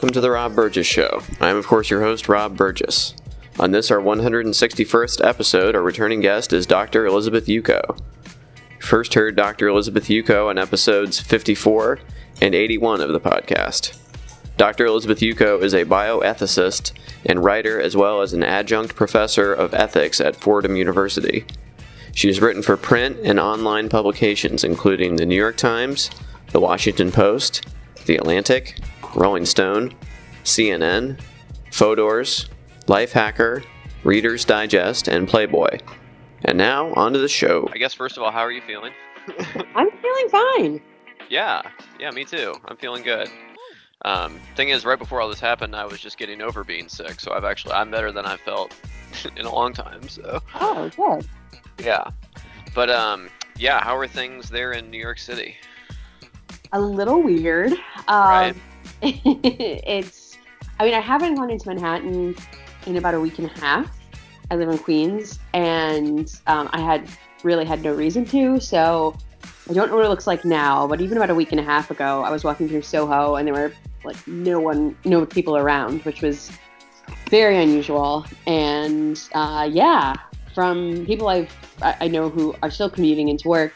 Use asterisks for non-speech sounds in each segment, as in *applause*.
Welcome to the Rob Burgess Show. I am, of course, your host, Rob Burgess. On this, our 161st episode, our returning guest is Dr. Elizabeth Yuko. First heard Dr. Elizabeth Yuko on episodes 54 and 81 of the podcast. Dr. Elizabeth Yuko is a bioethicist and writer as well as an adjunct professor of ethics at Fordham University. She has written for print and online publications including the New York Times, the Washington Post, the Atlantic, Rolling Stone, CNN, Fodor's, Lifehacker, Reader's Digest, and Playboy. And now, on to the show. I guess, first of all, how are you feeling? *laughs* I'm feeling fine. Yeah, yeah, me too. I'm feeling good. Um, thing is, right before all this happened, I was just getting over being sick, so I've actually I'm better than I felt *laughs* in a long time. So. Oh, good. Yeah, but um, yeah, how are things there in New York City? A little weird. Um, right. *laughs* it's. I mean, I haven't gone into Manhattan in about a week and a half. I live in Queens, and um, I had really had no reason to. So I don't know what it looks like now, but even about a week and a half ago, I was walking through Soho, and there were like no one, no people around, which was very unusual. And uh, yeah, from people I've I know who are still commuting into work,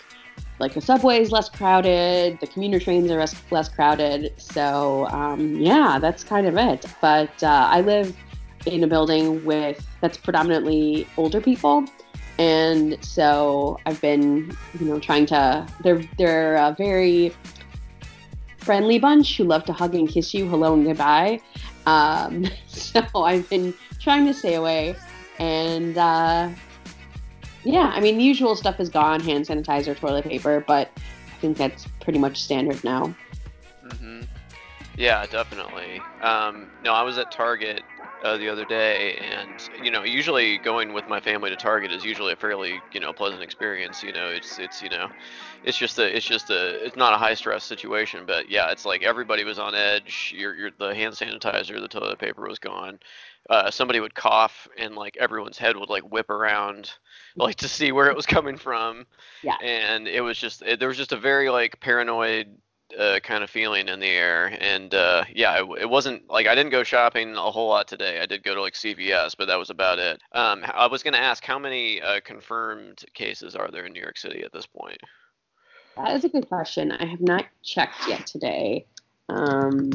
like the subway is less crowded, the commuter trains are less, less crowded. So um, yeah, that's kind of it. But uh, I live in a building with that's predominantly older people. And so I've been, you know, trying to. They're they're a very friendly bunch who love to hug and kiss you hello and goodbye. Um, *laughs* so I've been trying to stay away, and uh, yeah, I mean the usual stuff is gone: hand sanitizer, toilet paper, but I think that's pretty much standard now. Mm-hmm. Yeah, definitely. Um, no, I was at Target uh, the other day, and you know, usually going with my family to Target is usually a fairly you know pleasant experience. You know, it's it's you know, it's just a it's just a it's not a high stress situation, but yeah, it's like everybody was on edge. Your your the hand sanitizer, the toilet paper was gone. Uh, somebody would cough, and like everyone's head would like whip around, *laughs* like to see where it was coming from. Yeah. And it was just it, there was just a very like paranoid uh, kind of feeling in the air. And uh, yeah, it, it, wasn't like I didn't go shopping a whole lot today. I did go to like CVS, but that was about it. Um, I was going to ask how many uh, confirmed cases are there in New York City at this point? That is a good question. I have not checked yet today. Um,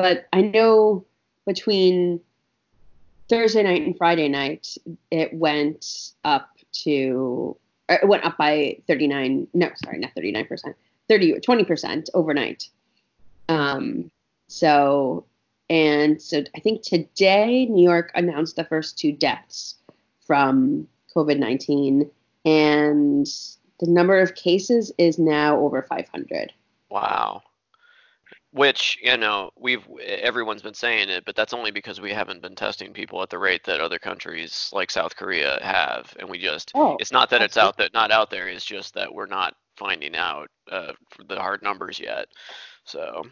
but I know between Thursday night and Friday night, it went up to it went up by 39 no sorry not 39% 30 20% overnight. Um so and so i think today new york announced the first two deaths from covid-19 and the number of cases is now over 500 wow which you know we've everyone's been saying it but that's only because we haven't been testing people at the rate that other countries like south korea have and we just oh, it's not that it's out there not out there it's just that we're not finding out uh, the hard numbers yet so.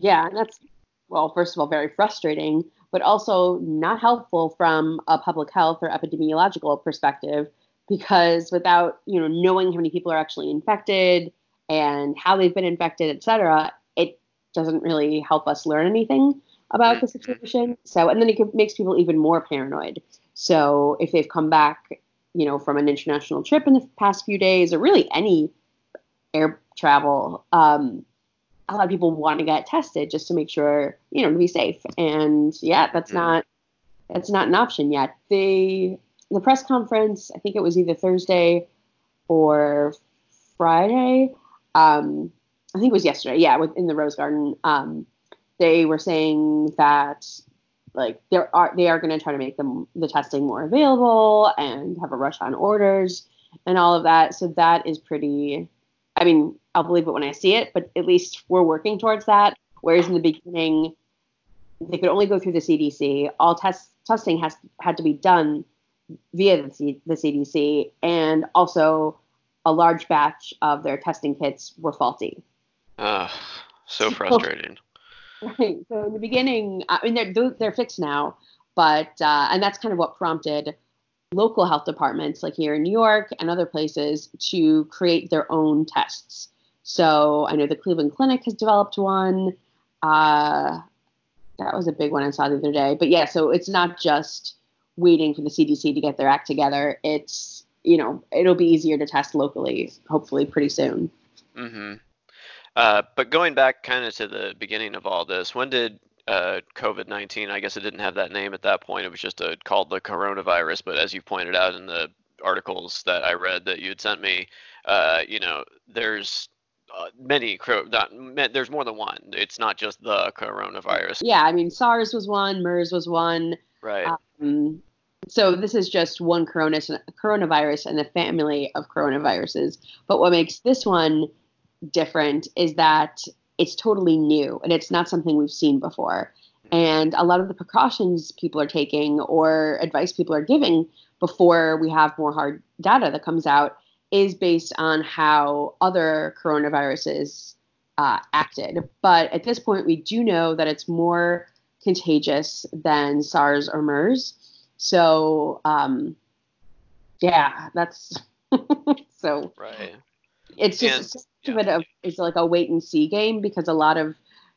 Yeah and that's well first of all very frustrating but also not helpful from a public health or epidemiological perspective because without you know knowing how many people are actually infected and how they've been infected, et cetera, doesn't really help us learn anything about the situation. So, and then it makes people even more paranoid. So, if they've come back, you know, from an international trip in the past few days, or really any air travel, um, a lot of people want to get tested just to make sure, you know, to be safe. And yeah, that's not that's not an option yet. The the press conference, I think it was either Thursday or Friday. Um, I think it was yesterday. Yeah, in the Rose Garden, um, they were saying that like there are they are going to try to make them the testing more available and have a rush on orders and all of that. So that is pretty. I mean, I'll believe it when I see it, but at least we're working towards that. Whereas in the beginning, they could only go through the CDC. All test testing has had to be done via the, C, the CDC, and also a large batch of their testing kits were faulty. Ah, so frustrating. *laughs* right. So in the beginning, I mean, they're they're fixed now, but uh, and that's kind of what prompted local health departments, like here in New York and other places, to create their own tests. So I know the Cleveland Clinic has developed one. Uh, that was a big one I saw the other day. But yeah, so it's not just waiting for the CDC to get their act together. It's you know it'll be easier to test locally, hopefully pretty soon. Mm-hmm. Uh, but going back kind of to the beginning of all this, when did uh, COVID 19, I guess it didn't have that name at that point. It was just a, called the coronavirus. But as you pointed out in the articles that I read that you had sent me, uh, you know, there's uh, many, not, there's more than one. It's not just the coronavirus. Yeah, I mean, SARS was one, MERS was one. Right. Um, so this is just one coronavirus and a family of coronaviruses. But what makes this one different is that it's totally new and it's not something we've seen before. And a lot of the precautions people are taking or advice people are giving before we have more hard data that comes out is based on how other coronaviruses uh, acted. But at this point, we do know that it's more contagious than SARS or MERS. So, um, yeah, that's *laughs* so. Right. It's just yeah. of it's like a wait and see game because a lot of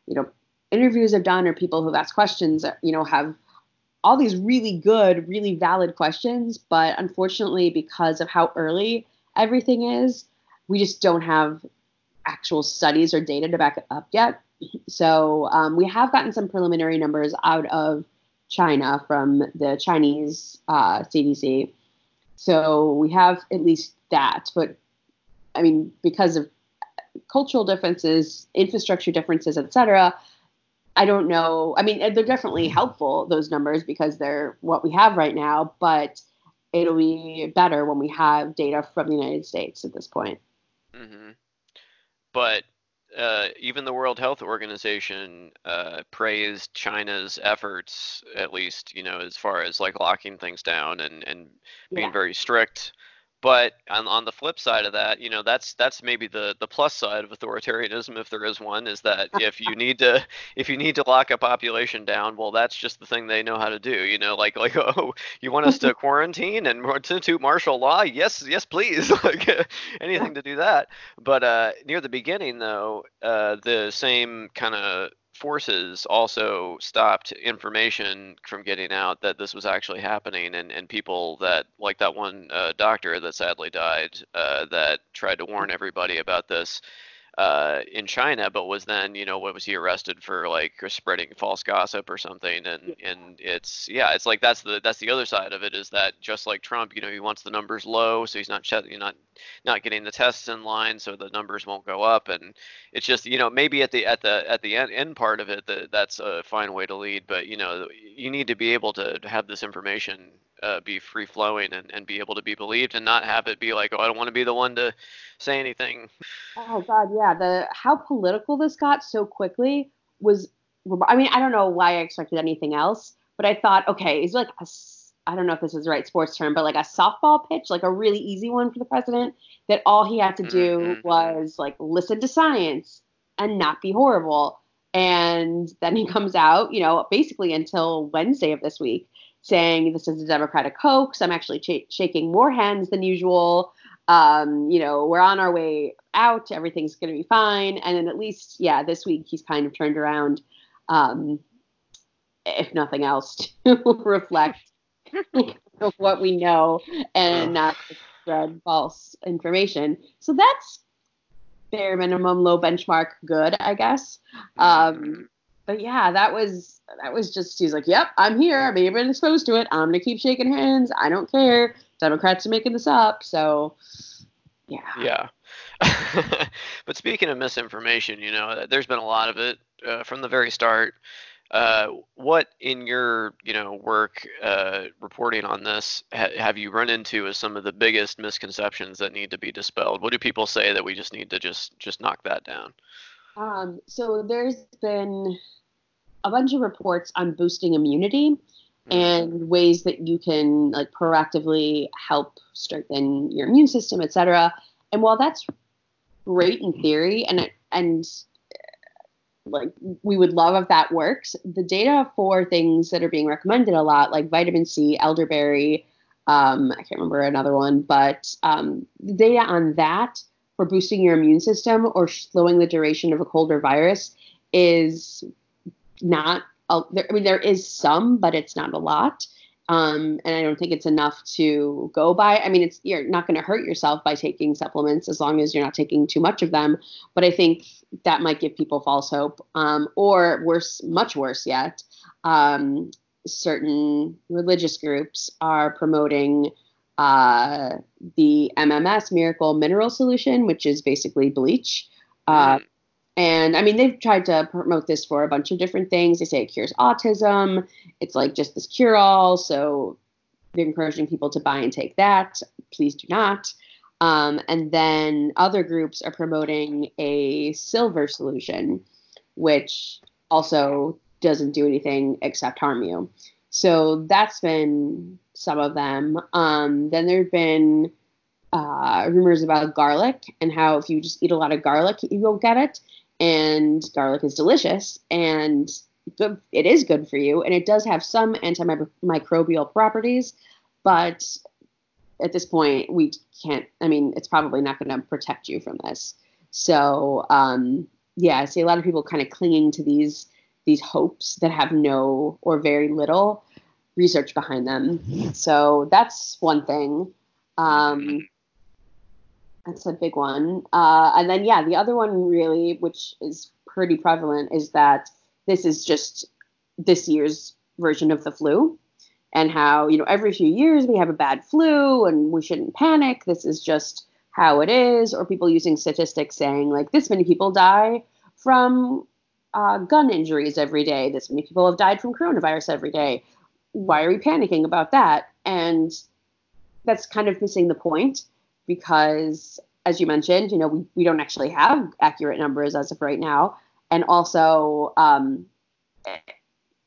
you know interviews I've done or people who've asked questions you know have all these really good, really valid questions, but unfortunately because of how early everything is, we just don't have actual studies or data to back it up yet. *clears throat* So um, we have gotten some preliminary numbers out of China from the Chinese uh, CDC. So we have at least that, but I mean, because of cultural differences, infrastructure differences, etc. I don't know. I mean, they're definitely helpful those numbers because they're what we have right now, but it'll be better when we have data from the United States at this point. Mm-hmm. But uh, even the World Health Organization uh, praised China's efforts, at least you know, as far as like locking things down and and being yeah. very strict but on, on the flip side of that you know that's that's maybe the the plus side of authoritarianism if there is one is that *laughs* if you need to if you need to lock a population down well that's just the thing they know how to do you know like like *laughs* oh you want us to *laughs* quarantine and institute martial law? Yes yes please. Like anything to do that. But uh near the beginning though uh the same kind of forces also stopped information from getting out that this was actually happening and, and people that like that one uh, doctor that sadly died uh, that tried to warn everybody about this uh, in China, but was then, you know, what was he arrested for, like spreading false gossip or something? And and it's yeah, it's like that's the that's the other side of it is that just like Trump, you know, he wants the numbers low, so he's not you're not not getting the tests in line, so the numbers won't go up. And it's just you know maybe at the at the at the end, end part of it that that's a fine way to lead, but you know you need to be able to have this information uh, be free flowing and, and be able to be believed and not have it be like, oh, I don't want to be the one to say anything. Oh God, yeah. The how political this got so quickly was. I mean, I don't know why I expected anything else, but I thought, okay, is like a I don't know if this is the right sports term, but like a softball pitch, like a really easy one for the president, that all he had to do mm-hmm. was like listen to science and not be horrible. And then he comes out, you know, basically until Wednesday of this week, saying this is a Democratic hoax. I'm actually ch- shaking more hands than usual. Um, you know, we're on our way out. Everything's going to be fine. And then at least, yeah, this week he's kind of turned around, um, if nothing else, *laughs* to reflect *laughs* what we know and not spread false information. So that's bare minimum, low benchmark, good, I guess. Um, but yeah, that was that was just he's like, Yep, I'm here. I've been exposed to it. I'm gonna keep shaking hands. I don't care. Democrats are making this up. So yeah. Yeah. *laughs* but speaking of misinformation, you know, there's been a lot of it uh, from the very start. Uh, what in your you know work uh, reporting on this ha- have you run into as some of the biggest misconceptions that need to be dispelled? What do people say that we just need to just just knock that down? Um, so there's been a bunch of reports on boosting immunity mm-hmm. and ways that you can like proactively help strengthen your immune system, etc. And while that's great in theory, and and like we would love if that works, the data for things that are being recommended a lot, like vitamin C, elderberry, um, I can't remember another one, but um, the data on that for boosting your immune system or slowing the duration of a cold or virus is not. I mean, there is some, but it's not a lot. Um, and I don't think it's enough to go by. I mean, it's you're not going to hurt yourself by taking supplements as long as you're not taking too much of them. But I think that might give people false hope, um, or worse, much worse yet, um, certain religious groups are promoting uh, the MMS Miracle Mineral Solution, which is basically bleach. Uh. And I mean, they've tried to promote this for a bunch of different things. They say it cures autism. It's like just this cure all. So they're encouraging people to buy and take that. Please do not. Um, and then other groups are promoting a silver solution, which also doesn't do anything except harm you. So that's been some of them. Um, then there have been uh, rumors about garlic and how if you just eat a lot of garlic, you won't get it. And garlic is delicious and good. It is good for you, and it does have some antimicrobial properties. But at this point, we can't. I mean, it's probably not going to protect you from this. So um, yeah, I see a lot of people kind of clinging to these these hopes that have no or very little research behind them. So that's one thing. Um, that's a big one. Uh, and then, yeah, the other one really, which is pretty prevalent, is that this is just this year's version of the flu and how, you know, every few years we have a bad flu and we shouldn't panic. This is just how it is. Or people using statistics saying, like, this many people die from uh, gun injuries every day. This many people have died from coronavirus every day. Why are we panicking about that? And that's kind of missing the point because, as you mentioned, you know, we, we don't actually have accurate numbers as of right now. And also, um,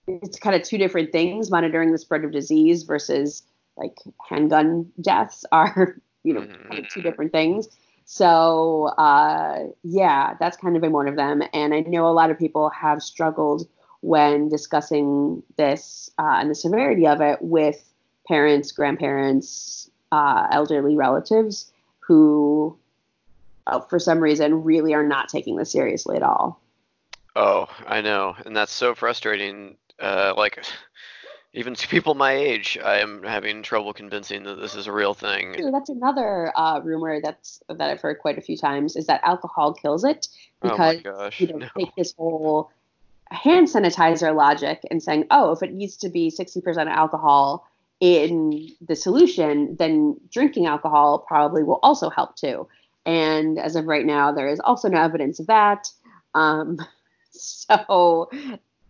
it's kind of two different things monitoring the spread of disease versus like handgun deaths are, *laughs* you know, kind of two mm-hmm. different things. So uh, yeah, that's kind of been one of them. And I know a lot of people have struggled when discussing this uh, and the severity of it with parents, grandparents, uh, elderly relatives who, uh, for some reason, really are not taking this seriously at all. Oh, I know, and that's so frustrating. Uh, like *laughs* even to people my age, I am having trouble convincing that this is a real thing. That's another uh, rumor that's that I've heard quite a few times is that alcohol kills it because oh gosh, you know no. take this whole hand sanitizer logic and saying, oh, if it needs to be 60% alcohol in the solution, then drinking alcohol probably will also help too. And as of right now, there is also no evidence of that. Um, *laughs* so,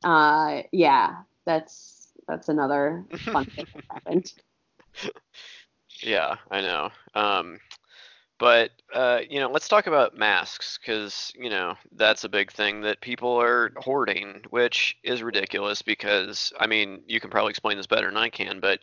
uh, yeah, that's that's another *laughs* fun thing that happened. Yeah, I know. Um, but uh, you know, let's talk about masks because you know that's a big thing that people are hoarding, which is ridiculous. Because I mean, you can probably explain this better than I can, but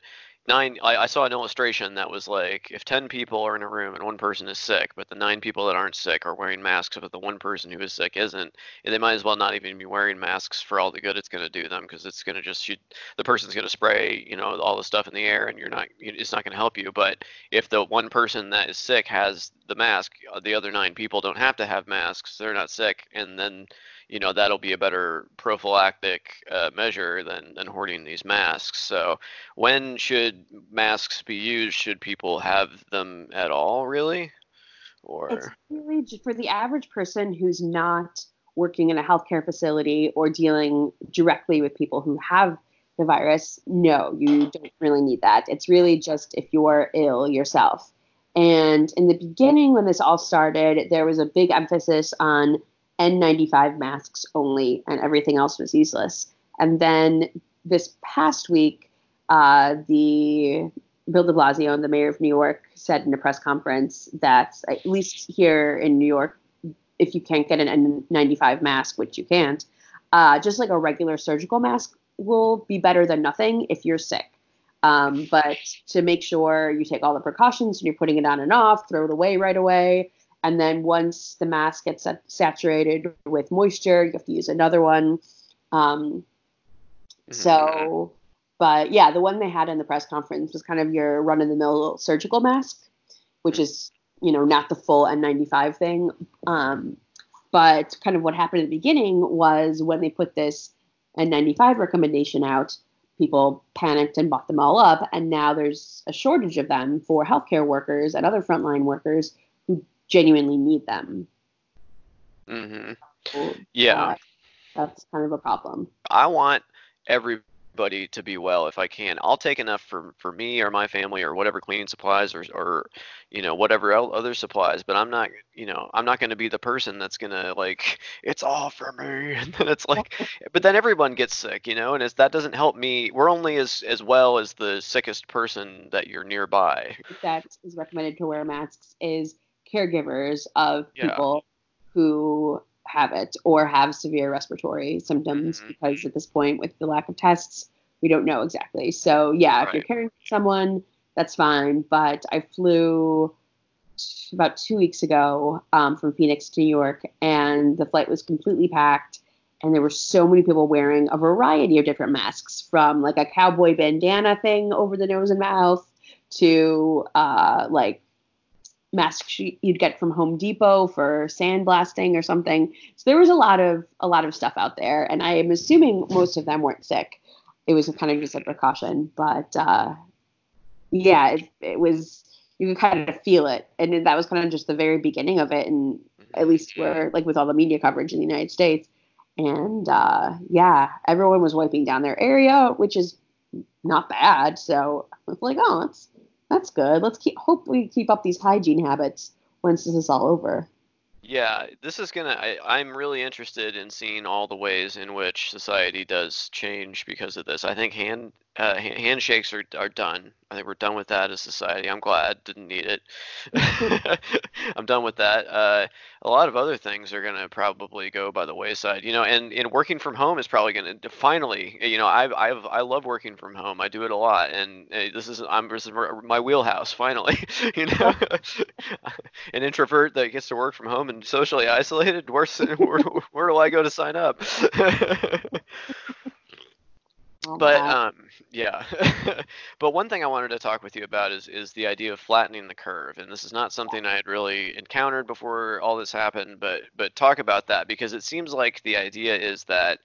nine I, I, saw an illustration that was like if 10 people are in a room and one person is sick but the nine people that aren't sick are wearing masks but the one person who is sick isn't they might as well not even be wearing masks for all the good it's going to do them because it's going to just the person's going to spray you know all the stuff in the air and you're not it's not going to help you. But if the one person that is sick has the mask uh, the other nine people don't have to have masks they're not sick and then you know that'll be a better prophylactic uh, measure than than hoarding these masks. So when should masks be used? Should people have them at all, really? Or it's really for the average person who's not working in a healthcare facility or dealing directly with people who have the virus. No, you don't really need that. It's really just if you're ill yourself. And in the beginning, when this all started, there was a big emphasis on N95 masks only, and everything else was useless. And then this past week, uh, the Bill de Blasio and the mayor of New York said in a press conference that at least here in New York, if you can't get an N95 mask, which you can't, uh, just like a regular surgical mask will be better than nothing if you're sick. Um, but to make sure you take all the precautions and you're putting it on and off, throw it away right away. And then once the mask gets saturated with moisture, you have to use another one. Um, mm-hmm. so, but yeah, the one they had in the press conference was kind of your run of the mill surgical mask, which is you know, not the full N95 thing. Um, but kind of what happened at the beginning was when they put this N95 recommendation out, people panicked and bought them all up. And now there's a shortage of them for healthcare workers and other frontline workers genuinely need them. Mm-hmm. So, yeah. Uh, that's kind of a problem. I want everybody to be well if I can. I'll take enough for for me or my family or whatever cleaning supplies or or you know whatever other supplies. But I'm not you know I'm not going to be the person that's going to like *laughs* it's all for me *laughs* and then it's like *laughs* but then everyone gets sick you know and as that doesn't help me. We're only as as well as the sickest person that you're nearby. That is recommended to wear masks is caregivers of people who have it or have severe respiratory symptoms mm-hmm. because at this point with the lack of tests we don't know exactly so yeah right. if you're caring for someone that's fine but i flew about two weeks ago um, from phoenix to new york and the flight was completely packed and there were so many people wearing a variety of different masks from like a cowboy bandana thing over the nose and mouth to uh, like masks you'd get from Home Depot for sandblasting or something. So there was a lot of a lot of stuff out there, and I am assuming most of them weren't sick. It was kind of just a precaution, but uh, yeah, it, it was you could kind of feel it, and that was kind of just the very beginning of it, and at least where like with all the media coverage in the United States. And uh, yeah, everyone was wiping down their area, which is not bad. So I was like, oh, that's that's good. Let's keep hope we keep up these hygiene habits once this is all over. Yeah, this is gonna. I, I'm really interested in seeing all the ways in which society does change because of this. I think hand uh, handshakes are are done. I think we're done with that as society. I'm glad. Didn't need it. *laughs* *laughs* I'm done with that. Uh, a lot of other things are gonna probably go by the wayside. You know, and, and working from home is probably gonna finally. You know, I've I've I love working from home. I do it a lot, and uh, this is I'm this is my wheelhouse. Finally, *laughs* you know, an introvert that gets to work from home and socially isolated. Where where do I go to sign up? But um, yeah. *laughs* but one thing I wanted to talk with you about is is the idea of flattening the curve, and this is not something I had really encountered before all this happened. But but talk about that because it seems like the idea is that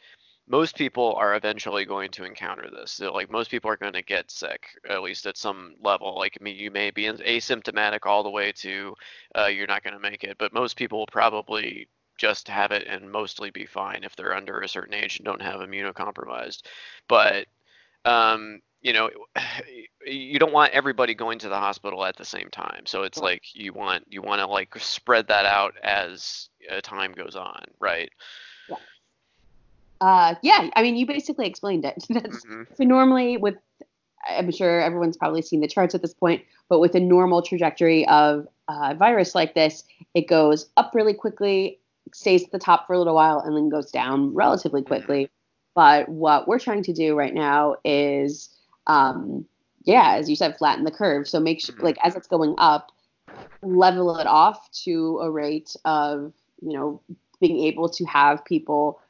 most people are eventually going to encounter this. So, like most people are going to get sick, at least at some level. Like I mean, you may be asymptomatic all the way to uh, you're not going to make it, but most people will probably just have it and mostly be fine if they're under a certain age and don't have immunocompromised. But um, you know, *sighs* you don't want everybody going to the hospital at the same time. So it's like you want you want to like spread that out as uh, time goes on, right? Yeah. Uh, yeah. I mean, you basically explained it. *laughs* That's mm-hmm. so normally with I'm sure everyone's probably seen the charts at this point, but with a normal trajectory of a virus like this, it goes up really quickly stays at the top for a little while and then goes down relatively quickly. But what we're trying to do right now is, um, yeah, as you said, flatten the curve. So make sure, like, as it's going up, level it off to a rate of, you know, being able to have people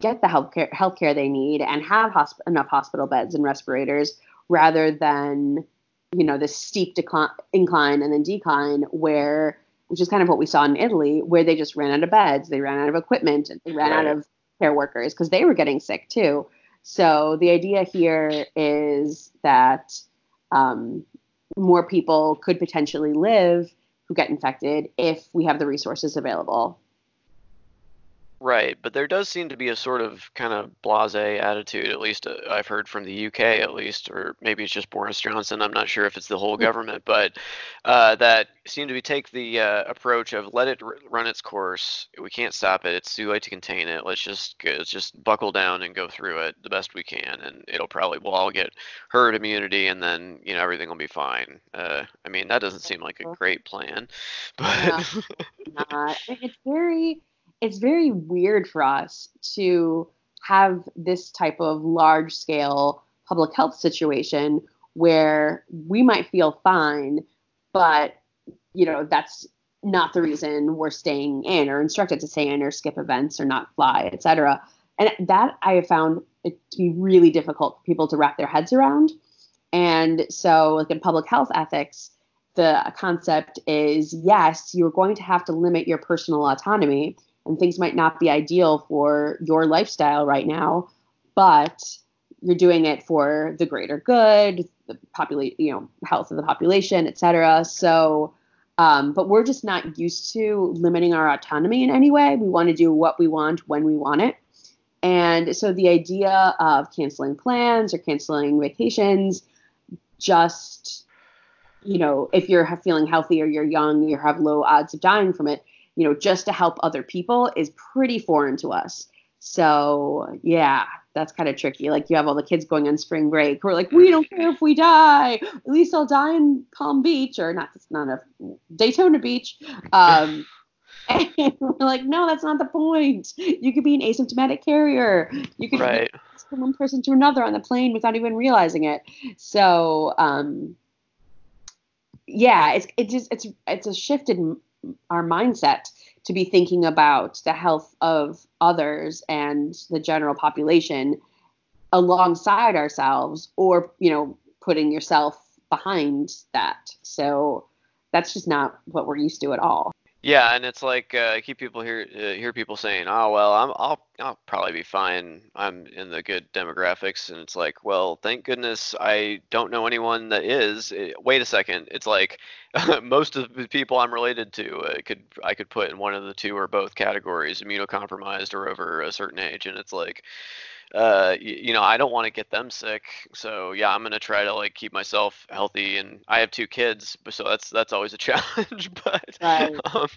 get the healthcare healthcare they need and have hosp- enough hospital beds and respirators rather than you know this steep decline incline and then decline where which is kind of what we saw in Italy, where they just ran out of beds, they ran out of equipment, and they ran right. out of care workers because they were getting sick too. So the idea here is that um, more people could potentially live who get infected if we have the resources available. Right, but there does seem to be a sort of kind of blasé attitude, at least uh, I've heard from the UK, at least, or maybe it's just Boris Johnson. I'm not sure if it's the whole hmm. government, but uh, that seem to be take the uh, approach of let it r- run its course. We can't stop it. It's too late to contain it. Let's just let's just buckle down and go through it the best we can, and it'll probably we'll all get herd immunity, and then you know everything will be fine. Uh, I mean, that doesn't seem like a great plan, *laughs* but yeah, it's very it's very weird for us to have this type of large scale public health situation where we might feel fine, but you know that's not the reason we're staying in or instructed to stay in or skip events or not fly, etc. And that I have found it to be really difficult for people to wrap their heads around. And so, like in public health ethics, the concept is yes, you're going to have to limit your personal autonomy, and things might not be ideal for your lifestyle right now, but you're doing it for the greater good, the population, you know, health of the population, et cetera. So, um, but we're just not used to limiting our autonomy in any way. We want to do what we want when we want it. And so the idea of canceling plans or canceling vacations just you know, if you're feeling healthy or you're young, you have low odds of dying from it, you know, just to help other people is pretty foreign to us. So, yeah, that's kind of tricky. Like you have all the kids going on spring break who are like, we don't *laughs* care if we die. At least I'll die in Palm Beach or not, not a Daytona Beach. Um, *laughs* and we're like, no, that's not the point. You could be an asymptomatic carrier. You could right. from one person to another on the plane without even realizing it. So, um, yeah, it's it just it's it's a shift in our mindset to be thinking about the health of others and the general population alongside ourselves or you know putting yourself behind that. So that's just not what we're used to at all yeah, and it's like uh, I keep people hear uh, hear people saying, "Oh well, I'm I'll I'll probably be fine. I'm in the good demographics," and it's like, well, thank goodness I don't know anyone that is. It, eh, wait a second, it's like *laughs* most of the people I'm related to uh, could I could put in one of the two or both categories, immunocompromised or over a certain age, and it's like uh, you, you know, I don't want to get them sick. So yeah, I'm gonna try to like keep myself healthy. And I have two kids, so that's that's always a *laughs* challenge. but right. um,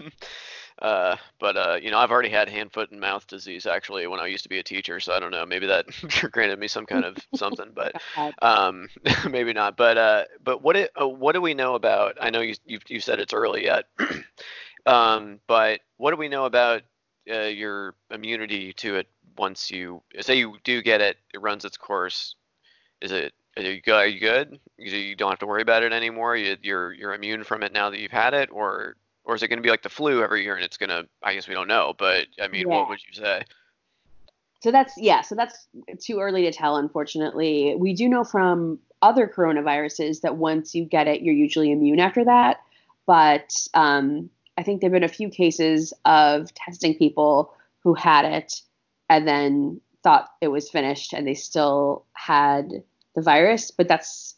uh, but uh, you know, I've already had hand, foot, and mouth disease actually when I used to be a teacher. So I don't know. Maybe that *laughs* granted me some kind of *laughs* something, but um, maybe not. But uh, but what it, uh, what do we know about? I know you you you said it's early yet. *clears throat* um, but what do we know about uh, your immunity to it once you say you do get it, it runs its course. Is it are you good? Are you good? You don't have to worry about it anymore. You, you're you're immune from it now that you've had it, or or is it going to be like the flu every year and it's going to? I guess we don't know, but I mean, yeah. what would you say? So that's yeah. So that's too early to tell. Unfortunately, we do know from other coronaviruses that once you get it, you're usually immune after that. But um, I think there've been a few cases of testing people who had it and then thought it was finished and they still had the virus, but that's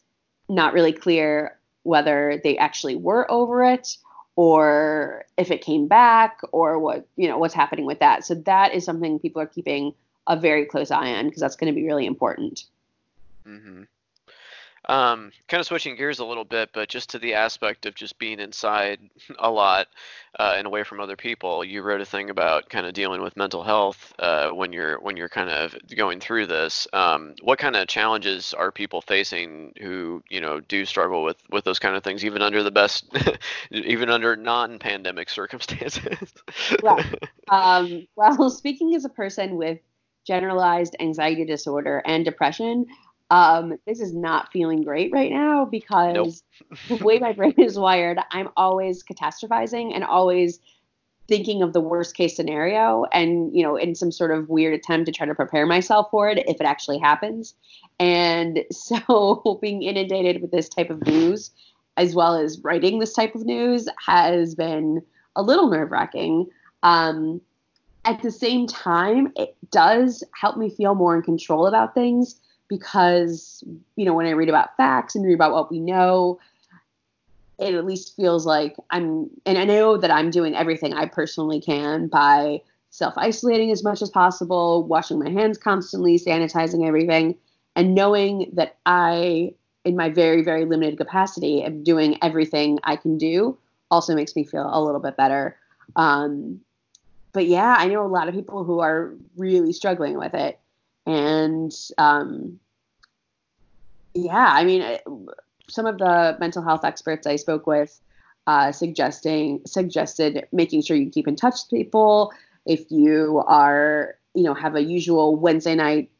not really clear whether they actually were over it or if it came back or what you know what's happening with that. So that is something people are keeping a very close eye on because that's going to be really important. Mm-hmm. Um, kind of switching gears a little bit, but just to the aspect of just being inside *laughs* a lot uh, and away from other people. You wrote a thing about kind of dealing with mental health uh, when you're when you're kind of going through this. Um, what kind of challenges are people facing who you know do struggle with with those kind of things, even under the best, *laughs* even under non-pandemic circumstances? right. *laughs* Um, well, speaking as a person with generalized anxiety disorder and depression, um, this is not feeling great right now because nope. the way my brain *laughs* is wired, I'm always catastrophizing and always thinking of the worst case scenario and you know in some sort of weird attempt to try to prepare myself for it if it actually happens. And *laughs* so being inundated with this type of news as well as writing this type of news has been a little nerve wracking um, at the same time it does help me feel more in control about things because you know when I read about facts and read about what we know, it at least feels like I'm and I know that I'm doing everything I personally can by self isolating as much as possible, washing my hands constantly, sanitizing everything, and knowing that I, in my very, very limited capacity, am doing everything I can do also makes me feel a little bit better. Um, but yeah, I know a lot of people who are really struggling with it and um, yeah, I mean, some of the mental health experts I spoke with uh, suggesting suggested making sure you keep in touch with people. If you are, you know, have a usual Wednesday night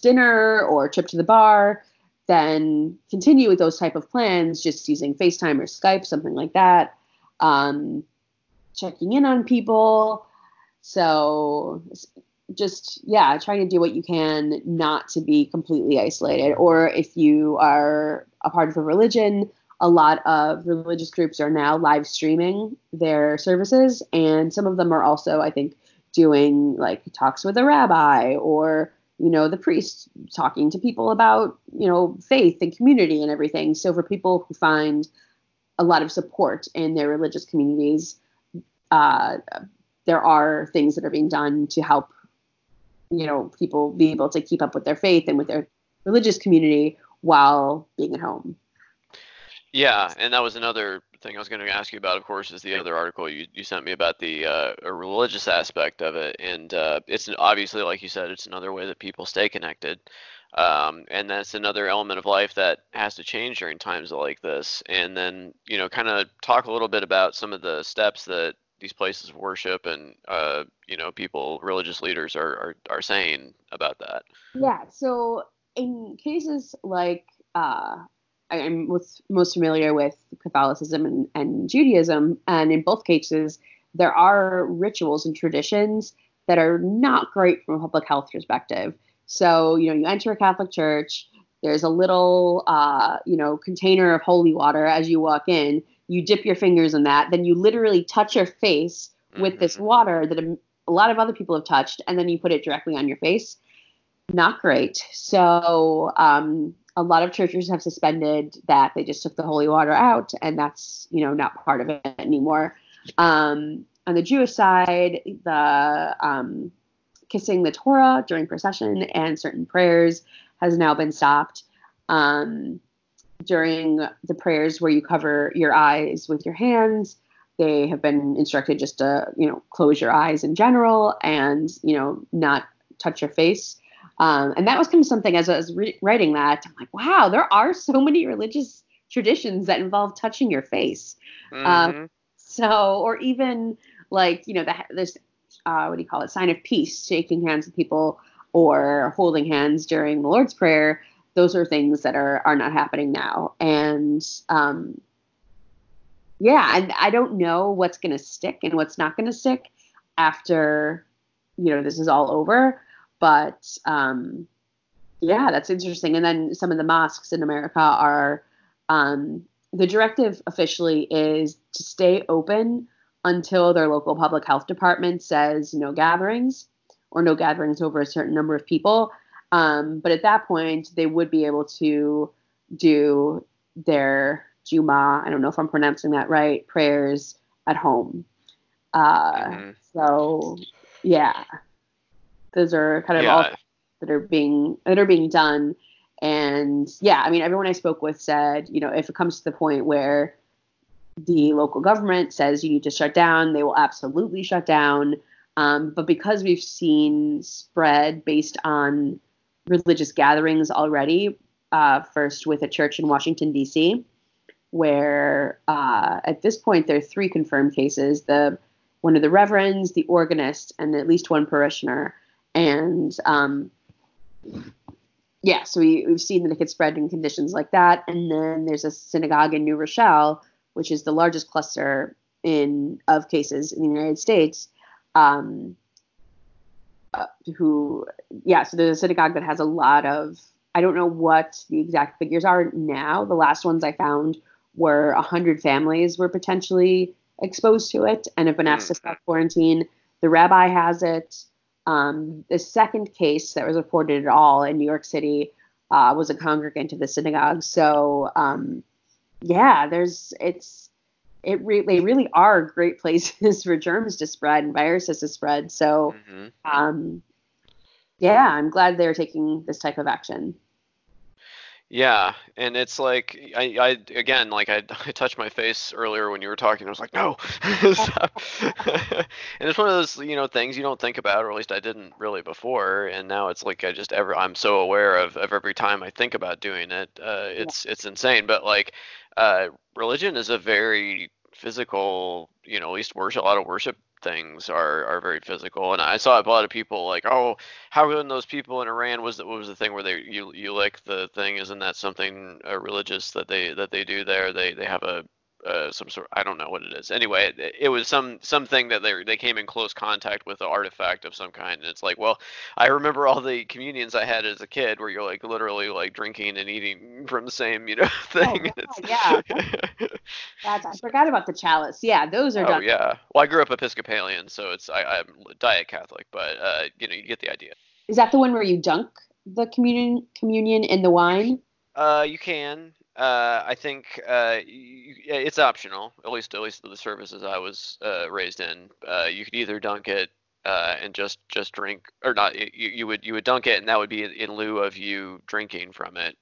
dinner or trip to the bar, then continue with those type of plans, just using FaceTime or Skype, something like that. Um, checking in on people. So just yeah trying to do what you can not to be completely isolated or if you are a part of a religion a lot of religious groups are now live streaming their services, and some of them are also, I think, doing like talks with a rabbi or you know the priest talking to people about you know faith and community and everything. So for people who find a lot of support in their religious communities, uh, there are things that are being done to help you know people be able to keep up with their faith and with their religious community while being at home. Yeah, and that was another thing I was going to ask you about. Of course, is the other article you, you sent me about the uh, religious aspect of it, and uh, it's obviously, like you said, it's another way that people stay connected, um, and that's another element of life that has to change during times like this. And then, you know, kind of talk a little bit about some of the steps that these places of worship and uh, you know people, religious leaders are, are are saying about that. Yeah. So in cases like uh, I'm most, most familiar with Catholicism and, and Judaism, and in both cases, there are rituals and traditions that are not great from a public health perspective. So, you know, you enter a Catholic church, there's a little, uh, you know, container of holy water as you walk in. You dip your fingers in that, then you literally touch your face with this mm-hmm. water that a, lot of other people have touched, and then you put it directly on your face. Not great. So, um, a lot of churches have suspended that. They just took the holy water out, and that's you know not part of it anymore. Um, on the Jewish side, the um, kissing the Torah during procession and certain prayers has now been stopped. Um, during the prayers where you cover your eyes with your hands, they have been instructed just to you know close your eyes in general and you know not touch your face. Um, and that was kind of something as I was re- writing that, I'm like, wow, there are *laughs* so many religious traditions that involve touching your face. Um, mm-hmm. Um, so, or even like, you know, the, this, uh, what do you call it, sign of peace, shaking hands with people or holding hands during the Lord's Prayer. Those are things that are, are not happening now. And, um, yeah, and I don't know what's going to stick and what's not going to stick after, you know, this is all over. But um, yeah, that's interesting. And then some of the mosques in America are um, the directive officially is to stay open until their local public health department says no gatherings or no gatherings over a certain number of people. Um, but at that point, they would be able to do their Juma, I don't know if I'm pronouncing that right, prayers at home. Uh, mm-hmm. So, yeah. Those are kind of yeah. all that are being that are being done. And yeah, I mean, everyone I spoke with said, you know, if it comes to the point where the local government says you need to shut down, they will absolutely shut down. Um, but because we've seen spread based on religious gatherings already, uh, first with a church in Washington, D.C., where uh, at this point there are three confirmed cases the one of the reverends, the organist, and at least one parishioner and um, yeah, so we, we've seen that it could spread in conditions like that. And then there's a synagogue in New Rochelle, which is the largest cluster in of cases in the United States. Um, uh, who, yeah, so there's a synagogue that has a lot of. I don't know what the exact figures are now. The last ones I found were 100 families were potentially exposed to it and have been asked to self quarantine. The rabbi has it. Um, the second case that was reported at all in New York City uh, was a congregant of the synagogue. So um, yeah, there's it's it re- they really are great *laughs* places for germs to spread and viruses to spread. So mm-hmm. um, yeah, I'm glad they're taking this type of action. Yeah, and it's like I, I again like I, *laughs* I touched my face earlier when you were talking. I was like, no, *laughs* *laughs* and it's one of those you know things you don't think about, or at least I didn't really before. And now it's like I just ever I'm so aware of, of every time I think about doing it. Uh, it's it's insane. But like, uh, religion is a very physical, you know, at least worship a lot of worship things are are very physical. And I saw a lot of people like, oh, how can those people in Iran was that what was the thing where they you you lick the thing? Isn't that something uh, religious that they that they do there? They they have a uh, some sort. I don't know what it is. Anyway, it, it was some something that they they came in close contact with an artifact of some kind, and it's like, well, I remember all the communions I had as a kid, where you're like literally like drinking and eating from the same you know *laughs* thing. Oh, yeah, that's, I forgot about the chalice. Yeah, those are. Oh done. yeah. Well, I grew up Episcopalian, so it's I, I'm diet Catholic, but uh, you know you get the idea. Is that the one where you dunk the communion communion in the wine? Uh, you can. Uh, I think uh, you, it's optional. At least, at least the services I was uh, raised in, uh, you could either dunk it uh, and just just drink, or not. You, you would you would dunk it, and that would be in lieu of you drinking from it.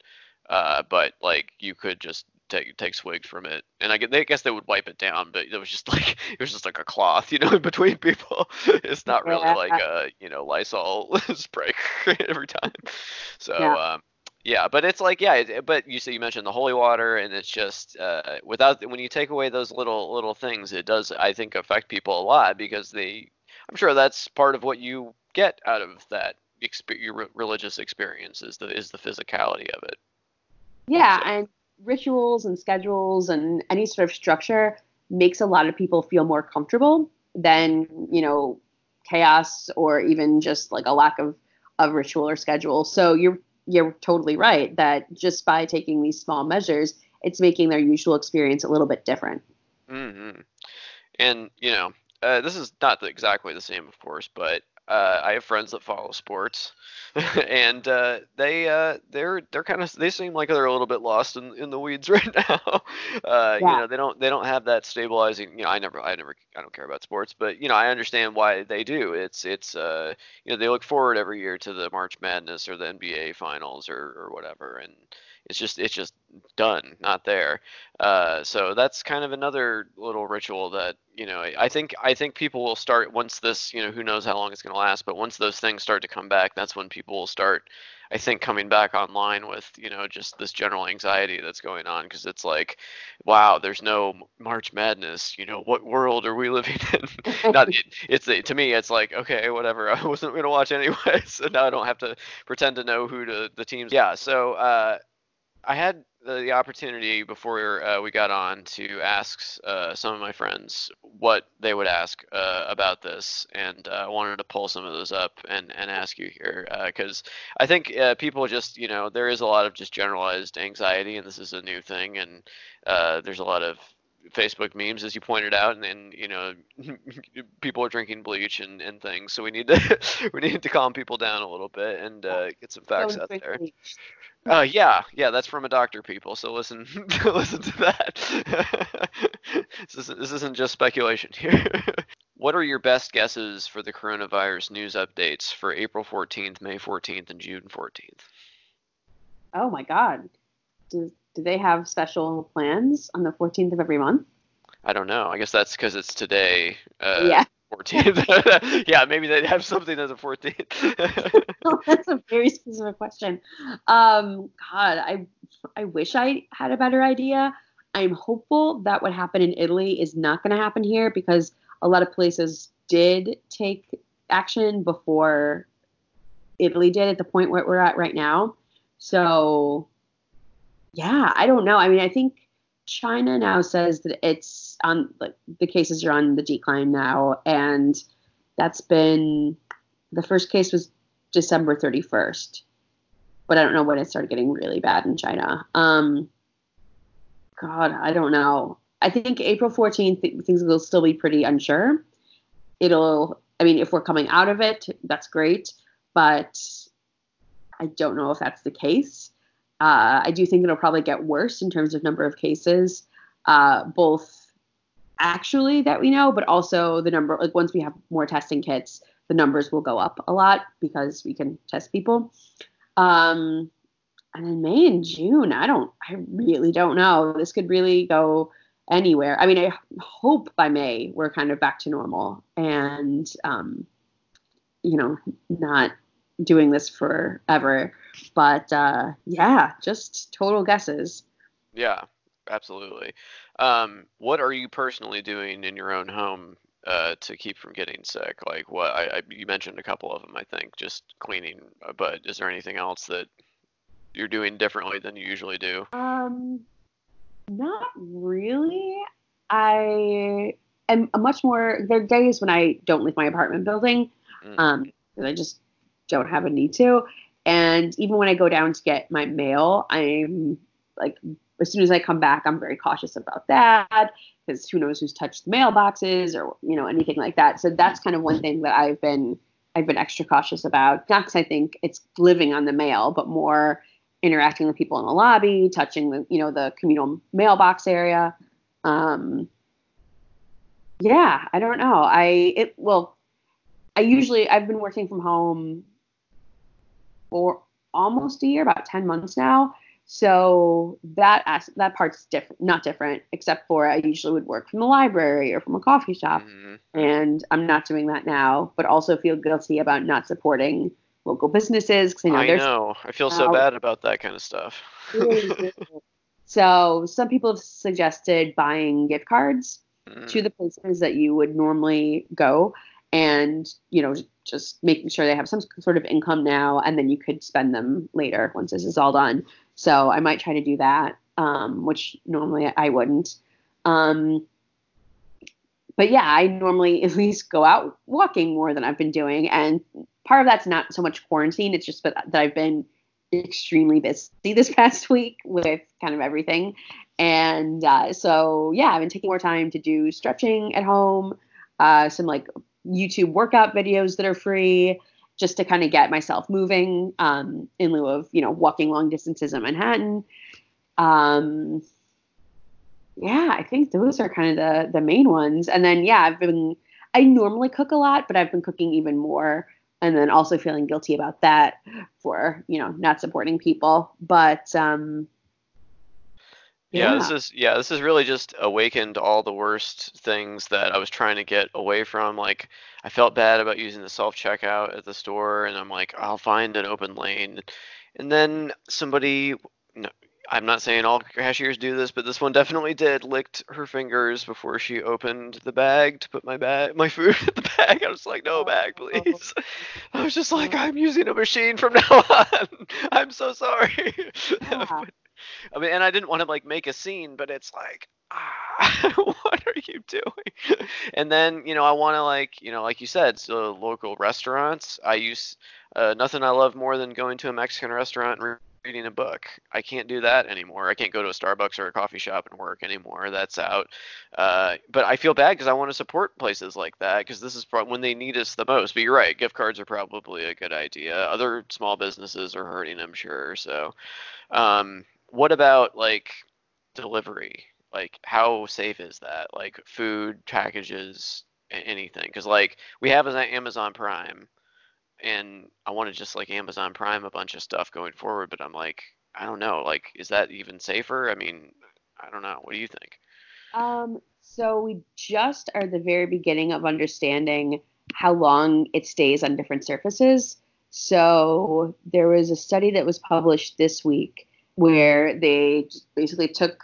Uh, but like you could just take take swigs from it, and I, I guess they would wipe it down, but it was just *laughs* like it was just like a cloth, you know, *laughs* between people. *laughs* It's not really like a you know Lysol spray every time. So yeah. um, yeah, but it's like yeah, but you see, you mentioned the holy water, and it's just uh, without when you take away those little little things, it does I think affect people a lot because they, I'm sure that's part of what you get out of that exp- your religious experience is the is the physicality of it. Yeah, so. and rituals and schedules and any sort of structure makes a lot of people feel more comfortable than you know chaos or even just like a lack of of ritual or schedule. So you're you're totally right that just by taking these small measures, it's making their usual experience a little bit different. Mm-hmm. And you know, uh, this is not exactly the same, of course, but uh, I have friends that follow sports, *laughs* and uh, they uh, they're they're kind of they seem like they're a little bit lost in, in the weeds *laughs* right now. Uh, yeah. You know, they don't they don't have that stabilizing. You know, I never I never I don't care about sports, but you know, I understand why they do. It's it's uh you know they look forward every year to the March Madness or the NBA Finals or or whatever, and it's just it's just done, not there. Uh, so that's kind of another little ritual that you know I think I think people will start once this you know who knows how long it's going to last, but once those things start to come back, that's when people will start. I think coming back online with you know just this general anxiety that's going on because it's like, wow, there's no March Madness. You know what world are we living *laughs* in? Not *laughs* it, it's to me it's like okay whatever *laughs* I wasn't going to watch anyway, so now I don't have to pretend to know who to, the teams. Yeah, so uh, I had the, the opportunity before uh, we got on to ask uh, some of my friends what they would ask uh, about this, and uh, I wanted to pull some of those up and, and ask you here because uh, I think uh, people just you know there is a lot of just generalized anxiety, and this is a new thing, and there's a lot of Facebook memes, as you pointed out, and then you know *laughs* people are drinking bleach and, and things. So we need to *laughs* we need to calm people down a little bit and uh, get some facts out there. Uh, yeah, yeah, that's from a doctor, people. So listen, *laughs* listen to that. this, isn't, this isn't just speculation here. what are your best guesses for the coronavirus news updates for April 14th, May 14th, and June 14th? Oh my God, do, do they have special plans on the 14th of every month? I don't know. I guess that's because it's today. Uh, yeah. *laughs* 14th. *laughs* yeah, maybe they have something as a 14th. That's a very specific question. Um, God, I I wish I had a better idea. I'm hopeful that what happened in Italy is not going to happen here because a lot of places did take action before Italy did at the point where we're at right now. So, yeah, I don't know. I mean, I think China now says that it's on like the cases are on the decline now, and that's been the first case was December 31st, but I don't know when it started getting really bad in China. Um, God, I don't know. I think April 14th things will still be pretty unsure. It'll, I mean, if we're coming out of it, that's great, but I don't know if that's the case. Uh, I do think it'll probably get worse in terms of number of cases, uh, both actually that we know, but also the number, like once we have more testing kits, the numbers will go up a lot because we can test people. Um, and then May and June, I don't, I really don't know. This could really go anywhere. I mean, I hope by May we're kind of back to normal and, um, you know, not doing this forever. But uh, yeah, just total guesses. Yeah, absolutely. Um, what are you personally doing in your own home uh, to keep from getting sick? Like what I, I, you mentioned a couple of them, I think, just cleaning. Uh, but is there anything else that you're doing differently than you usually do? Um, Not really. I am much more. There are days when I don't leave my apartment building, Mm. um, because I just don't have a need to. And even when I go down to get my mail, I'm like, as soon as I come back, I'm very cautious about that because who knows who's touched the mailboxes or you know anything like that. So that's kind of one thing that I've been I've been extra cautious about. Not because I think it's living on the mail, but more interacting with people in the lobby, touching the you know the communal mailbox area. Um, yeah, I don't know. I it well, I usually I've been working from home for almost a year, about ten months now. So that as- that part's different, not different, except for I usually would work from the library or from a coffee shop, Mhm. and I'm not doing that now. But also feel guilty about not supporting local businesses because I know I there's know. I feel so bad about that kind of stuff. *laughs* so some people have suggested buying gift cards Mm. to the places that you would normally go and you know just making sure they have some sort of income now and then you could spend them later once this is all done. So i might try to do that um, which normally i wouldn't. Um, but yeah i normally *laughs* at least go out walking more than i've been doing and part of that's not so much quarantine it's just that, i've been extremely busy this *laughs* past week with kind of everything. And uh, so, yeah, I've been taking more time to do stretching at home, uh, some like YouTube workout videos that are free, just to kind of get myself moving um, in lieu of, you know, walking long distances in Manhattan. Um, yeah, I think those are kind of the the main ones. And then, yeah, I've been I normally cook a lot, but I've been cooking even more. And then also feeling guilty about that for, you know, not supporting people. But um, Yeah, this is yeah, this has really just awakened all the worst things that I was trying to get away from. Like I felt bad about using the self checkout at the store and I'm like, I'll find an open lane. And then somebody no, I'm not saying all cashiers do this, but this one definitely did, licked her fingers before she opened the bag to put my bag my food in the bag. I was like, no bag, *laughs* oh. please. I was just like, I'm using a machine from now *laughs* on. I'm so sorry. Yeah. *laughs* I mean, and I didn't want to like make a scene, but it's like, ah, *laughs* what are you doing? And then, you know, I want to like, you know, like you said, so local restaurants. I use uh, nothing I love more than going to a Mexican restaurant and re- reading a book. I can't do that anymore. I can't go to a Starbucks or a coffee shop and work anymore. That's out. Uh, but I feel bad because I want to support places like that because this is pro- when they need us the most. But you're right, gift cards are probably a good idea. Other small businesses are hurting, I'm sure. So, um, what about like delivery? Like, how safe is that? Like, food packages, anything? Because like we have as Amazon Prime, and I want to just like Amazon Prime a bunch of stuff going forward. But I'm like, I don't know. Like, is that even safer? I mean, I don't know. What do you think? Um, so we just are the very beginning of understanding how long it stays on different surfaces. So there was a study that was published this week where they just basically took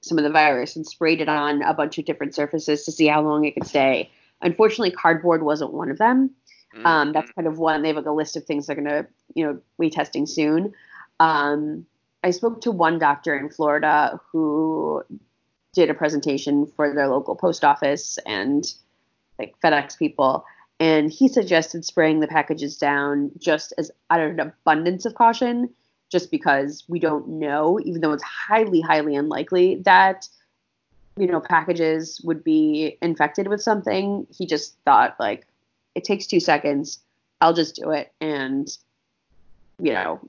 some of the virus and sprayed it on a bunch of different surfaces to see how long it could stay. Unfortunately, cardboard wasn't one of them. Mm, Um, that's kind of one. They have like a list of things they're gonna, you know, be testing soon. Um, I spoke to one doctor in Florida who did a presentation for their local post office and like FedEx people, and he suggested spraying the packages down just as out of an abundance of caution, just because we don't know, even though it's highly, highly unlikely that you know packages would be infected with something. He just thought like it takes two seconds. I'll just do it, and you know,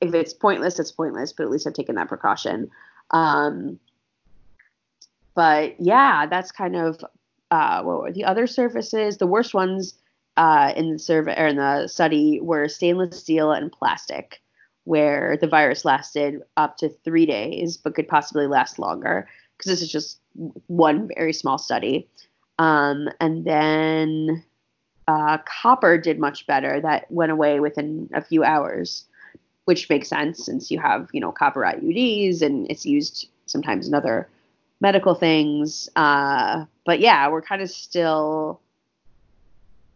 if it's pointless, it's pointless. But at least I've taken that precaution. Um, but yeah, that's kind of uh, what were the other surfaces? The worst ones uh, in the survey or in the study were stainless steel and plastic, where the virus lasted up to three days, but could possibly last longer because this is just one very small study. Um, and then uh, copper did much better. That went away within a few hours, which makes sense since you have you know copper IUDs and it's used sometimes in other medical things. Uh, but yeah, we're kind of still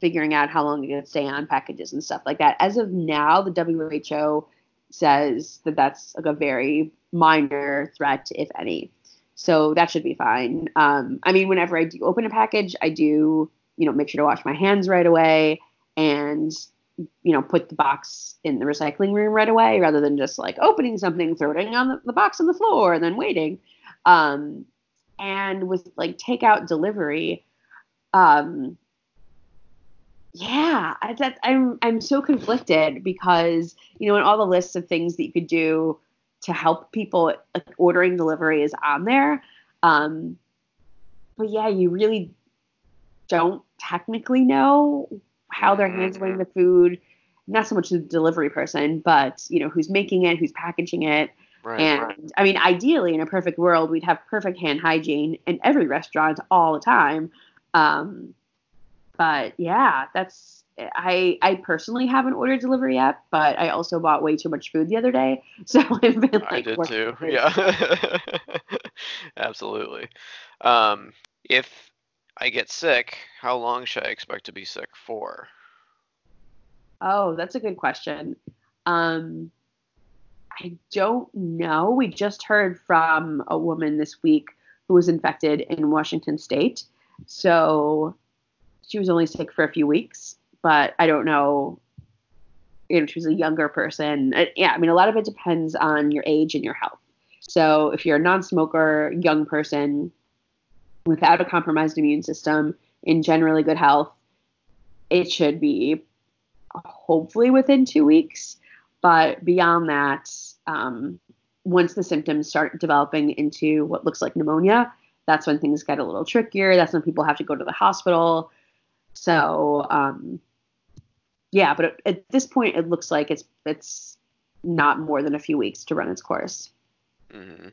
figuring out how long it can stay on packages and stuff like that. As of now, the WHO says that that's like a very minor threat, if any. So that should be fine. Um, I mean, whenever I do open a package, I do, you know, make sure to wash my hands right away and, you know, put the box in the recycling room right away rather than just like opening something, throwing on the, the box on the floor, and then waiting. Um, and with like takeout delivery, um, yeah, I, that, I'm I'm so conflicted because you know in all the lists of things that you could do to help people like, ordering delivery is on there, um, but yeah, you really don't technically know how they're handling the food. Not so much the delivery person, but you know who's making it, who's packaging it. Right, and right. I mean, ideally, in a perfect world, we'd have perfect hand hygiene in every restaurant all the time. Um, but yeah, that's I I personally haven't ordered delivery yet, but I also bought way too much food the other day, *laughs* so I've been like. I did too. Yeah. *laughs* Absolutely. Um, if I get sick, how long should I expect to be sick for? Oh, that's a good question. Um, I don't know. We just heard from a woman this week who was infected in Washington State. So she was only sick for a few weeks, but I don't know. You know, she was a younger person. Uh, yeah, I mean, a lot of it depends on your age and your health. So if you're a non-smoker, young person without a compromised immune system, in generally good health, it should be hopefully within two weeks. But beyond that, um, once the symptoms start developing into what looks like pneumonia, that's when things get a little trickier. That's when people have to go to the hospital. So, um, yeah, but at this point, it looks like it's it's not more than a few weeks to run its course. Mm-hmm.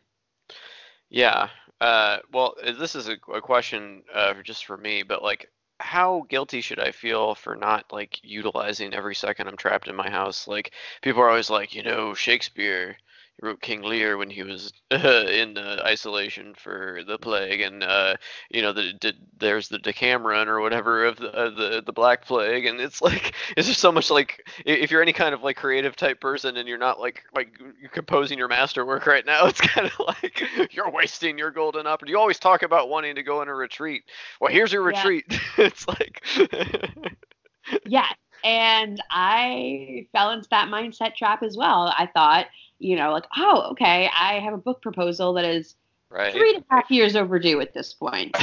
Yeah. Uh, well, this is a, a question uh, just for me, but like, how guilty should I feel for not like utilizing every second I'm trapped in my house? Like, people are always like, you know, Shakespeare wrote King Lear when he was uh, *laughs* in uh, isolation for the plague, and uh, you know the, the, there's the Decameron or whatever of the, of the the Black Plague, and it's *laughs* like it's just so much like if you're any kind of like creative type person and you're not like like you're composing your masterwork right now, *laughs* it's kind of like you're wasting your golden opportunity. You always talk about wanting to go on a retreat. Well, here's your retreat. Yeah. it's like yeah, and I fell into that mindset trap as well. I thought you know, like, oh, okay, I have a book proposal that is right. three and a half years overdue at this point.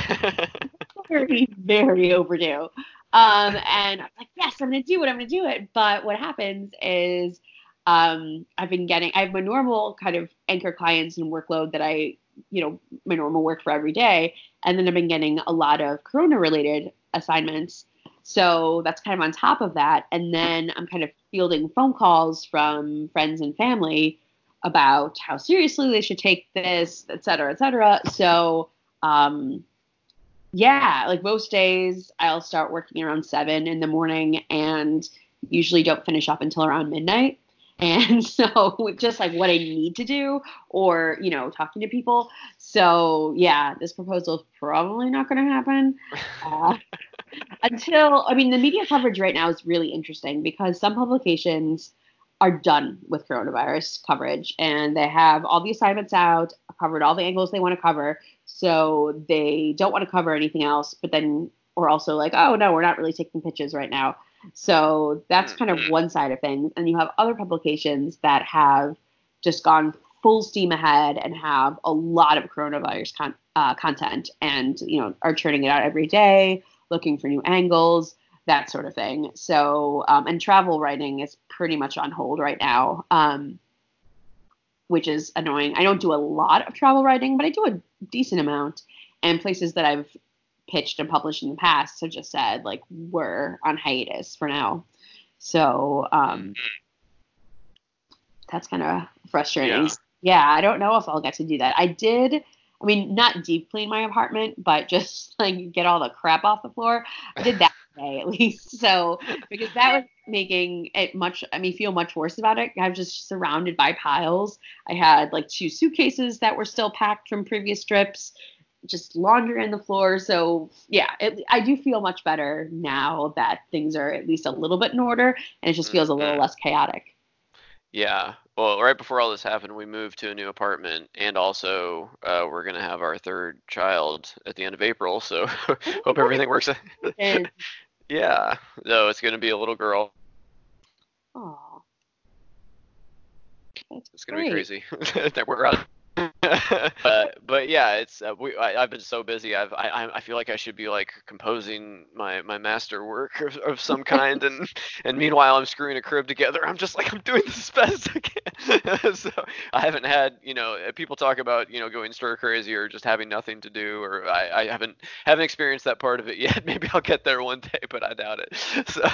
*laughs* very, very overdue. Um, and I'm like, yes, I'm going to do it. I'm going to do it. But what happens is um, I've been getting, I have my normal kind of anchor clients and workload that I, you know, my normal work for every day. And then I've been getting a lot of Corona related assignments. So that's kind of on top of that. And then I'm kind of fielding phone calls from friends and family about how seriously they should take this, et cetera, et cetera. So, um, yeah, like most days, I'll start working around seven in the morning and usually don't finish up until around midnight. *laughs* And so, just like what I need to do, or, you know, talking to people. So, yeah, this proposal is probably not going to happen. Uh, *laughs* until, I mean, the media coverage right now is really interesting because some publications are done with coronavirus coverage and they have all the assignments out, covered all the angles they want to cover. So they don't want to cover anything else, but then we're also like, oh no, we're not really taking pitches right now. So that's kind of mm-hmm. one side of things. And you have other publications that have just gone full steam ahead and have a lot of coronavirus con- uh, content and you know are churning it out every day, looking for new angles that sort of thing. So, um, and travel writing is pretty much on hold right now, um, which is annoying. I don't do a lot of travel writing, but I do a decent amount. And places that I've pitched and published in the past have just said, like, we're on hiatus for now. So, um, that's kind of frustrating. Yeah. yeah, I don't know if I'll get to do that. I did. I mean, not deep clean my apartment, but just *laughs* like get all the crap off the floor. I did that day at *laughs* least. So because that was making it much I mean feel much worse about it. I was just surrounded by piles. I had like two suitcases that were still packed from previous trips, just laundry in the floor. So yeah, it, I do feel much better now that things are at least a little bit in order and it just feels a little mm-hmm. less chaotic. Yeah. well, right before all this happened, we moved to a new apartment, and also uh, we're gonna have our third child at the end of April. So *laughs* hope everything works. out. *laughs* Yeah, no, it's gonna be a little girl. aw. That's It's gonna be crazy. *laughs* that we're out. *laughs* uh, but yeah, it's uh, we. I, I've been so busy. I've I I- feel like I should be like composing my my master work of, of some *laughs* kind, and and meanwhile I'm screwing a crib together. I'm just like I'm doing this as best I can. *laughs* so I haven't had you know uh, people talk about you know going stir crazy or just having nothing to do, or I, I haven't haven't experienced that part of it yet. Maybe I'll get there one day, but I doubt it. So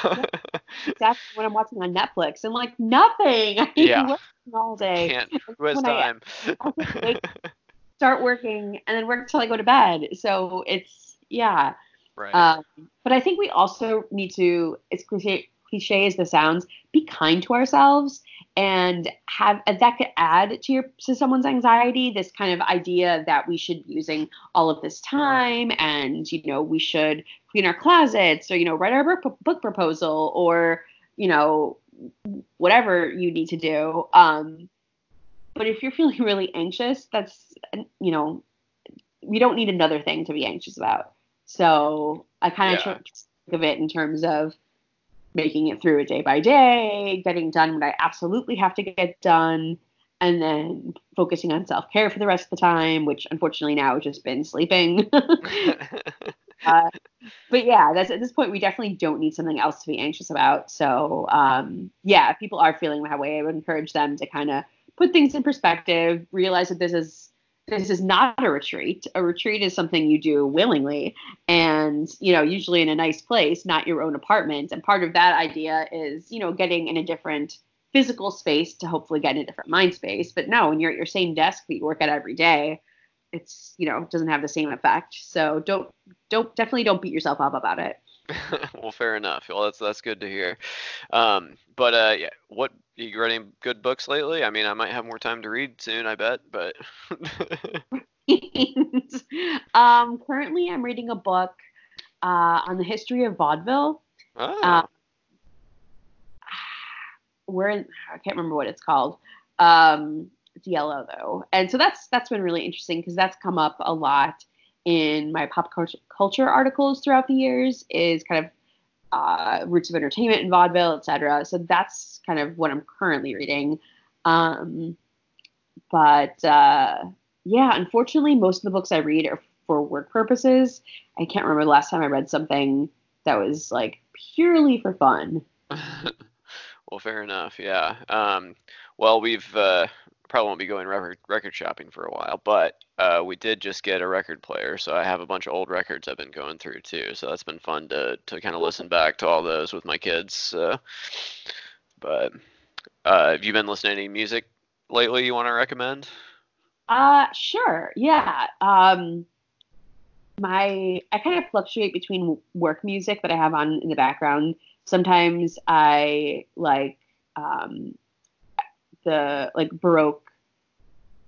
That's when I'm watching on Netflix. I'm like, nothing. I Yeah. All day. can't. *laughs* When I- I'll. *laughs* Start working and then work till I go to bed. So it's yeah. right. Um, but I think we also need to, as cliche, cliche as this sounds, be kind to ourselves and have and that could add to your to someone's anxiety. This kind of idea that we should be using all of this time and you know we should clean our closets or you know write our book proposal or you know whatever you need to do. Um, but if you're feeling *laughs* really anxious, that's you know we don't need another thing to be anxious about. So I kind of Yeah. think of it in terms of making it through a day by day, getting done what I absolutely have to get done, and then focusing on self care for the rest of the time, which unfortunately now has just been sleeping. *laughs* *laughs* uh, but yeah, that's at this point we definitely don't need something else to be anxious about. So um, yeah, if people are feeling that way, I would encourage them to kind of put things in perspective, realize that this is this is not a retreat. A retreat is something you do willingly and, you know, usually in a nice place, not your own apartment. And part of that idea is, you know, getting in a different physical space to hopefully get in a different mind space. But no, when you're at your same desk that you work at every day, it's, you know, doesn't have the same effect. So don't don't definitely don't beat yourself up about it. *laughs* well, fair enough. Well, that's that's good to hear. Um, but uh, yeah, what you read any good books lately? I mean, I might have more time to read soon. I bet, but *laughs* um, currently, I'm reading a book uh, on the history of vaudeville. oh, Uh, we're in, I can't remember what it's called. Um, yellow though, and so that's that's been really interesting because that's come up a lot in my pop culture, articles throughout the years. Is kind of uh, roots of entertainment in vaudeville, etc. So that's kind of what I'm currently reading. Um, but uh, yeah, unfortunately, most of the books I read are for work purposes. I can't remember the last time I read something that was like purely for fun. *laughs* well, fair enough. Yeah. Um, well, we've uh, probably won't be going record record shopping for a while, but uh, we did just get a record player, so I have a bunch of old records I've been going through too. So that's been fun to to kind of listen back to all those with my kids. Uh, but uh, have you been listening to any music lately you want to recommend? Uh, sure. Yeah. Um, my I kind of fluctuate between work music that I have on in the background. Sometimes I like um, the like baroque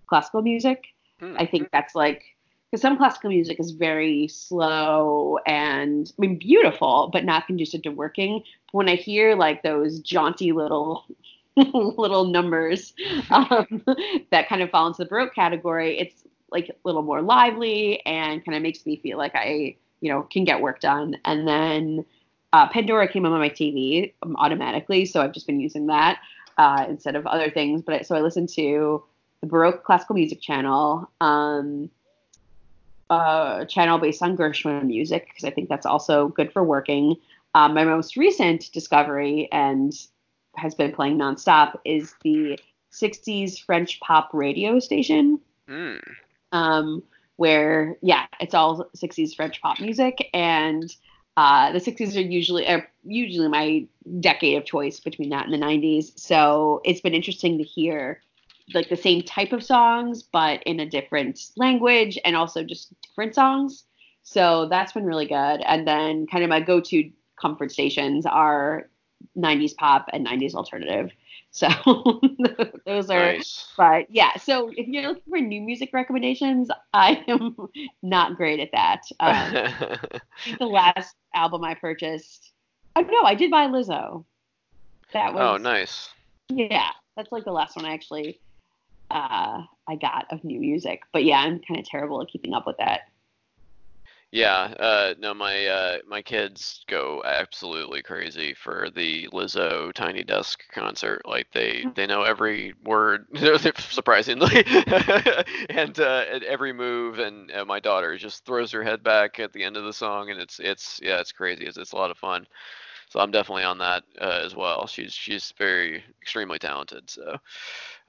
classical music. Hmm. I think that's like because some classical music is very slow and I mean beautiful, but not conducive to working. When I hear like those jaunty little *laughs* little numbers um, that kind of fall into the baroque category, it's like a little more lively and kind of makes me feel like I you know can get work done. And then uh, Pandora came on my TV automatically, so I've just been using that uh, instead of other things. But I, so I listen to the Baroque Classical Music Channel, um, a channel based on Gershwin music because I think that's also good for working. Um, my most recent discovery and has been playing nonstop is the 60s French pop radio station Hmm. um, where yeah, it's all '60s French pop music, and uh, the '60s are usually are usually my decade of choice between that and the '90s. So it's been interesting to hear like the same type of songs, but in a different language, and also just different songs. So that's been really good. And then kind of my go-to comfort stations are 90s pop and 90s alternative. So *laughs* those are Nice. but yeah, so if you're looking for new music recommendations, I am not great at that. *laughs* Um, the last album I purchased, oh no, I did buy Lizzo. That was oh, nice. yeah, that's like the last one I actually uh, I got of new music. But yeah, I'm kind of terrible at keeping up with that. Yeah, uh, no, my uh, my kids go absolutely crazy for the Lizzo Tiny Desk concert. Like they they know every word, *laughs* surprisingly, *laughs* and, uh, every move. And uh, my daughter just throws her head back at the end of the song, and it's it's yeah, it's crazy. It's, it's a lot of fun. So I'm definitely on that uh, as well. She's she's very extremely talented. So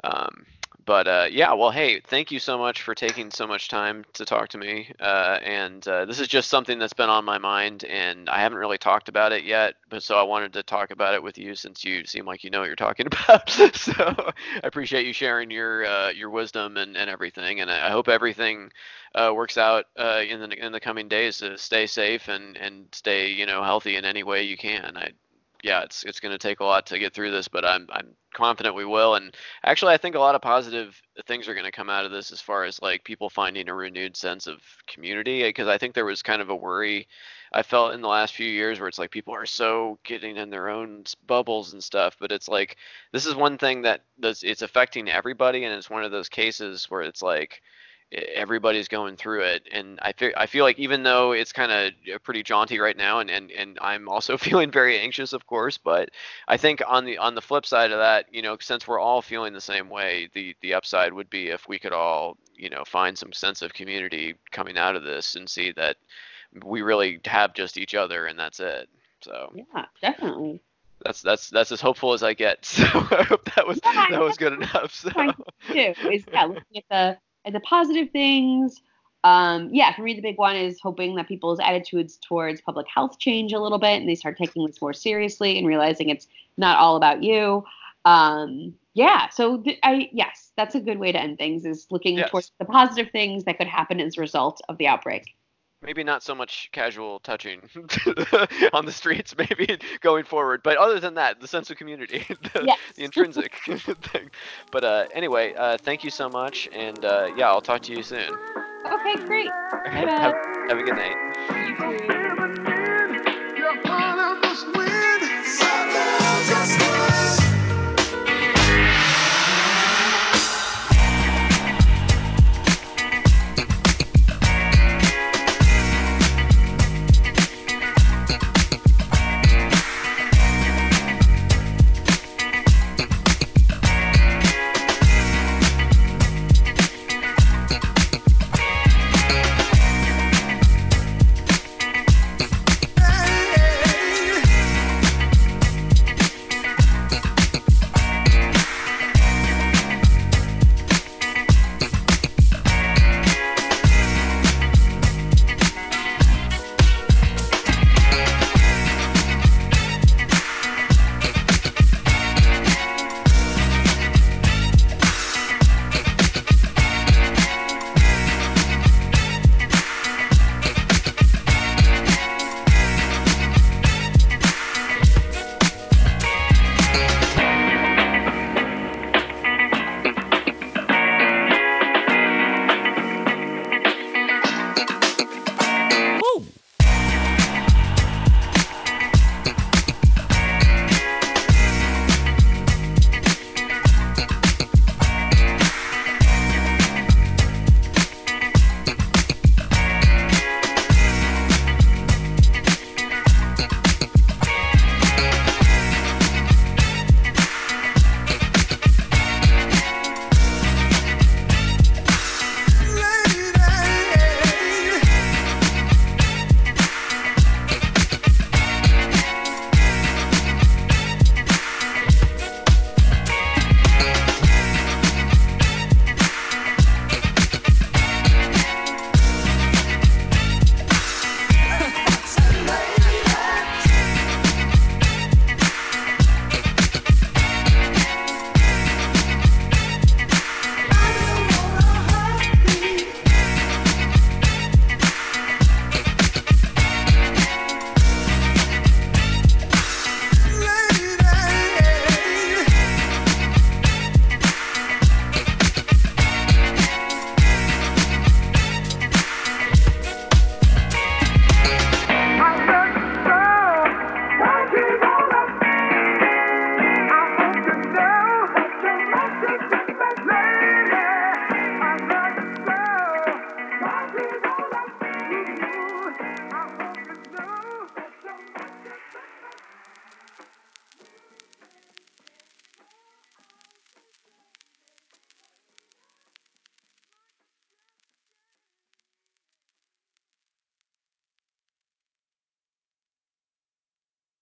um, but uh, yeah, well, hey, thank you so much for taking so much time to talk to me. Uh, and uh, this is just something that's been on my mind, and I haven't really talked about it yet. But so I wanted to talk about it with you since you seem like you know what you're talking *laughs* about. so I appreciate you sharing your uh, your wisdom and, and everything. And I hope everything uh, works out uh, in the in the coming days stay safe and and stay you know healthy in any way you can. I yeah, it's it's going to take a lot to get through this, but I'm I'm confident we will. And actually, I think a lot of positive things are going to come out of this as far as like people finding a renewed sense of community. Because I think there was kind of a worry I felt in the last few years where it's like people are so getting in their own bubbles and stuff. But it's like this is one thing that does it's affecting everybody, and it's one of those cases where it's like everybody's going through it and i feel i feel like even though it's kind of uh, pretty jaunty right now and, and and i'm also *laughs* feeling very anxious of course but i think on the on the flip side of that you know since we're all feeling the same way the the upside would be if we could all you know find some sense of community coming out of this and see that we really have just each other and that's it so yeah definitely that's that's that's as hopeful as I get. *laughs* So I hope that was yeah, that was good enough. *laughs* So. Too, is yeah, looking at the the positive things. Um, yeah, for me, the big one is hoping that people's attitudes towards public health change a little bit and they start taking this more seriously and realizing it's not all about you. Um, yeah, so th- I yes, that's a good way to end things is looking yes. towards the positive things that could happen as a result of the outbreak maybe not so much casual touching *laughs* on the streets *laughs* maybe going forward but other than that the sense of community *laughs* the, yes. the intrinsic thing. But uh, anyway uh, thank you so much and uh, yeah i'll talk to you soon. Okay great. Have, have, a good night